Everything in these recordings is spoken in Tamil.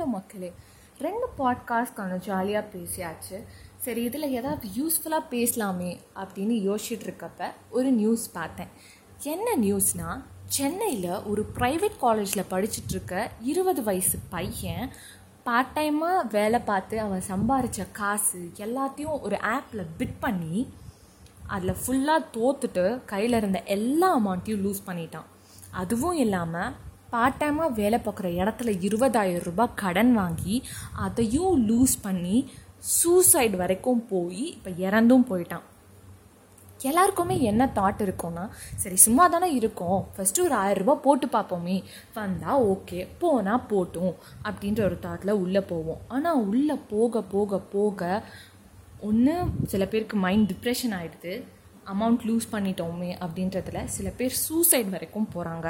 ஹலோ மக்களே. ரெண்டு பாட்காஸ்ட்கான ஜாலியாக பேசியாச்சு. சரி இதில் ஏதாவது யூஸ்ஃபுல்லாக பேசலாமே அப்படின்னு யோசிச்சுட்டு இருக்கப்ப ஒரு நியூஸ் பார்த்தேன். என்ன நியூஸ்னால் சென்னையில் ஒரு ப்ரைவேட் காலேஜில் படிச்சுட்ருக்க இருபது வயசு பையன் பார்ட் டைமாக வேலை பார்த்து அவன் சம்பாரித்த காசு எல்லாத்தையும் ஒரு ஆப்பில் பிட் பண்ணி அதில் ஃபுல்லாக தோத்துட்டு கையில் இருந்த எல்லா அமௌண்ட்டையும் லூஸ் பண்ணிட்டான். அதுவும் இல்லாமல் பார்ட் டைமாக வேலை பார்க்குற இடத்துல இருபதாயிரம் ரூபாய் கடன் வாங்கி அதையும் லூஸ் பண்ணி சூசைட் வரைக்கும் போய் இப்போ இறந்தும் போயிட்டான். எல்லாருக்குமே என்ன தாட் இருக்கும்னா சரி சும்மா தானே இருக்கோம். ஃபஸ்ட்டு ஒரு ஆயிரரூபா போட்டு பார்ப்போமே. வந்தால் ஓகே போனால் போட்டும் அப்படின்ற ஒரு தாட்டில் உள்ளே போவோம். ஆனால் உள்ளே போக போக போக ஒன்று சில பேருக்கு மைண்ட் டிப்ரெஷன் ஆகிடுது அமௌண்ட் லூஸ் பண்ணிட்டோமே அப்படின்றதுல சில பேர் சூசைட் வரைக்கும் போகிறாங்க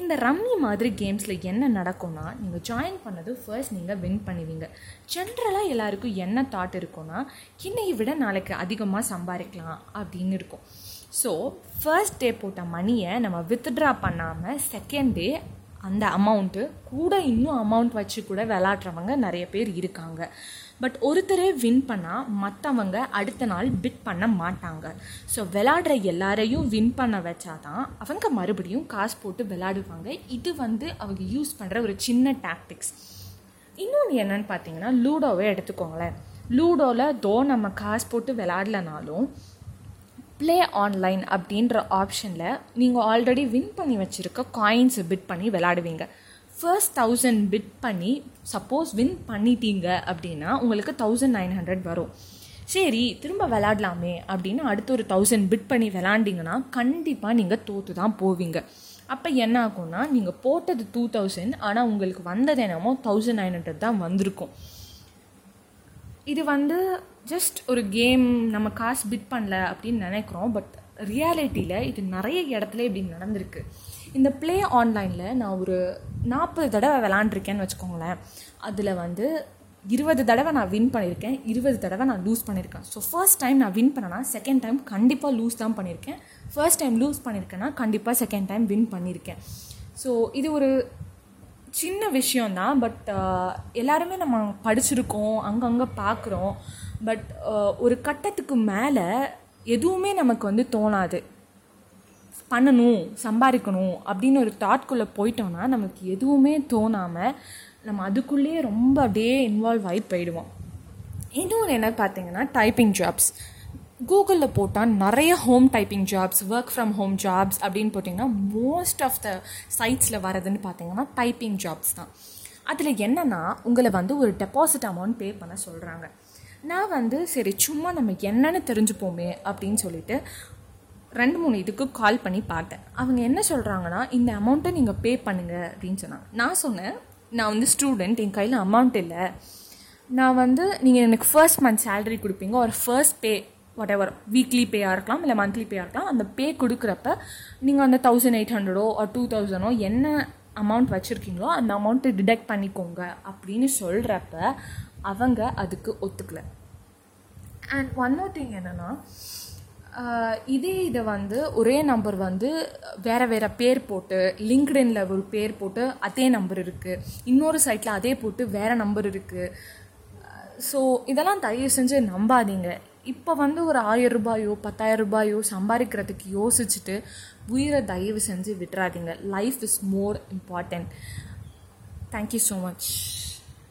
இந்த ரம்மி மாதிரி கேம்ஸில் என்ன நடக்கும்னா நீங்கள் ஜாயின் பண்ணது ஃபர்ஸ்ட் நீங்கள் வின் பண்ணுவீங்க. ஜென்ரலாக எல்லாருக்கும் என்ன தாட் இருக்கும்னா இன்னையை விட நாளைக்கு அதிகமாக சம்பாதிக்கலாம் அப்படின்னு இருக்கும். ஸோ ஃபர்ஸ்ட் டே போட்ட மணியை நம்ம வித்ட்ரா பண்ணாமல் செகண்ட் டே அந்த அமௌண்ட்டு கூட இன்னும் அமௌண்ட் வச்சு கூட விளாட்றவங்க நிறைய பேர் இருக்காங்க. பட் ஒருத்தரே வின் பண்ணால் மற்றவங்க அடுத்த நாள் பிட் பண்ண மாட்டாங்க. ஸோ விளாடுற எல்லாரையும் வின் பண்ண வச்சாதான் அவங்க மறுபடியும் காசு போட்டு விளாடுவாங்க இது வந்து அவங்க யூஸ் பண்ணுற ஒரு சின்ன டாக்டிக்ஸ் இன்னொன்று என்னன்னு பார்த்தீங்கன்னா லூடோவே எடுத்துக்கோங்களேன். லூடோவில் தோ நம்ம காசு போட்டு விளாட்லனாலும் ப்ளே ஆன்லைன் அப்படின்ற ஆப்ஷனில் நீங்கள் ஆல்ரெடி வின் பண்ணி வச்சுருக்க காயின்ஸை பிட் பண்ணி விளாடுவீங்க ஃபர்ஸ்ட் தௌசண்ட் பிட் பண்ணி சப்போஸ் வின் பண்ணிட்டீங்க அப்படின்னா உங்களுக்கு தௌசண்ட் நைன் ஹண்ட்ரட் வரும். சரி திரும்ப விளாடலாமே அப்படின்னு அடுத்து ஒரு தௌசண்ட் பிட் பண்ணி விளாண்டிங்கன்னா கண்டிப்பாக நீங்கள் தோற்று தான் போவீங்க. அப்போ என்ன ஆகும்னா நீங்கள் போட்டது டூ தௌசண்ட் ஆனால் உங்களுக்கு வந்தது என்னமோ தௌசண்ட் நைன் ஹண்ட்ரட் தான் வந்திருக்கும். இது வந்து ஜஸ்ட் ஒரு கேம் நம்ம காசு பிட் பண்ணல அப்படின்னு நினைக்கிறோம் பட் ரியாலிட்டியில் இது நிறைய இடத்துல இப்படி நடந்திருக்கு. இந்த ப்ளே ஆன்லைனில் நான் ஒரு நாற்பது தடவை விளாண்டுருக்கேன்னு வச்சுக்கோங்களேன். அதில் வந்து இருபது தடவை நான் வின் பண்ணியிருக்கேன் இருபது தடவை நான் லூஸ் பண்ணியிருக்கேன். ஸோ ஃபர்ஸ்ட் டைம் நான் வின் பண்ணனா செகண்ட் டைம் கண்டிப்பாக லூஸ் தான் பண்ணியிருக்கேன். ஃபர்ஸ்ட் டைம் லூஸ் பண்ணியிருக்கேன்னா கண்டிப்பாக செகண்ட் டைம் வின் பண்ணியிருக்கேன். ஸோ இது ஒரு சின்ன விஷயந்தான் பட் uh, எல்லாருமே நம்ம படிச்சிருக்கோம் அங்கங்கே பார்க்குறோம் பட் uh, ஒரு கட்டத்துக்கு மேலே எதுவுமே நமக்கு வந்து தோணாது. பண்ணணும் சம்பாதிக்கணும் அப்படின்னு ஒரு தாட்குள்ளே போயிட்டோம்னா நமக்கு எதுவுமே தோணாமல் நம்ம அதுக்குள்ளேயே ரொம்ப அப்படியே இன்வால்வ் ஆகி போயிடுவோம். இன்னொன்று என்ன பார்த்தீங்கன்னா டைப்பிங் ஜாப்ஸ் கூகுளில் போட்டால் நிறைய home typing jobs work from home jobs அப்படின்னு போட்டிங்கன்னா மோஸ்ட் ஆஃப் த சைட்ஸில் வரதுன்னு பார்த்தீங்கன்னா டைப்பிங் ஜாப்ஸ் தான். அதில் என்னென்னா உங்களை வந்து ஒரு டெபாசிட் அமௌண்ட் பே பண்ண சொல்கிறாங்க நான் வந்து சரி சும்மா நம்ம என்னென்னு தெரிஞ்சுப்போமே அப்படின்னு சொல்லிட்டு ரெண்டு மூணு இதுக்கு கால் பண்ணி பார்த்தேன். அவங்க என்ன சொல்கிறாங்கன்னா இந்த அமௌண்ட்டை நீங்கள் பே பண்ணுங்கள் அப்படின்னு சொன்னாங்க. நான் சொன்னேன் நான் வந்து ஸ்டூடெண்ட் என் கையில் அமௌண்ட் இல்லை. நான் வந்து நீங்கள் எனக்கு ஃபர்ஸ்ட் மந்த் சேலரி கொடுப்பீங்க ஒரு first pay what ever weekly பேயாக இருக்கலாம் இல்லை மந்த்லி பேயாக இருக்கலாம் அந்த பே கொடுக்குறப்ப நீங்கள் அந்த தௌசண்ட் எயிட் ஹண்ட்ரடோ ஒரு டூ தௌசண்டோ என்ன அமௌண்ட் வச்சுருக்கீங்களோ அந்த அமௌண்ட்டை டிடெக்ட் பண்ணிக்கோங்க அப்படின்னு சொல்கிறப்ப அவங்க அதுக்கு ஒத்துக்கல. அண்ட் ஒன் மோர் திங் என்னென்னா இதே இதை வந்து ஒரே நம்பர் வந்து வேறு வேறு பேர் போட்டு லிங்க்டின்ல ஒரு பேர் போட்டு அதே நம்பர் இருக்குது இன்னொரு சைட்டில் அதே போட்டு வேறு நம்பர் இருக்குது ஸோ இதெல்லாம் தயவு செஞ்சு நம்பாதீங்க. இப்போ வந்து ஒரு ஆயிரம் ரூபாயோ பத்தாயிரம் ரூபாயோ சம்பாதிக்கிறதுக்கு யோசிச்சுட்டு உயிரை தயவு செஞ்சு விட்டுறாதீங்க. Life is more important thank you so much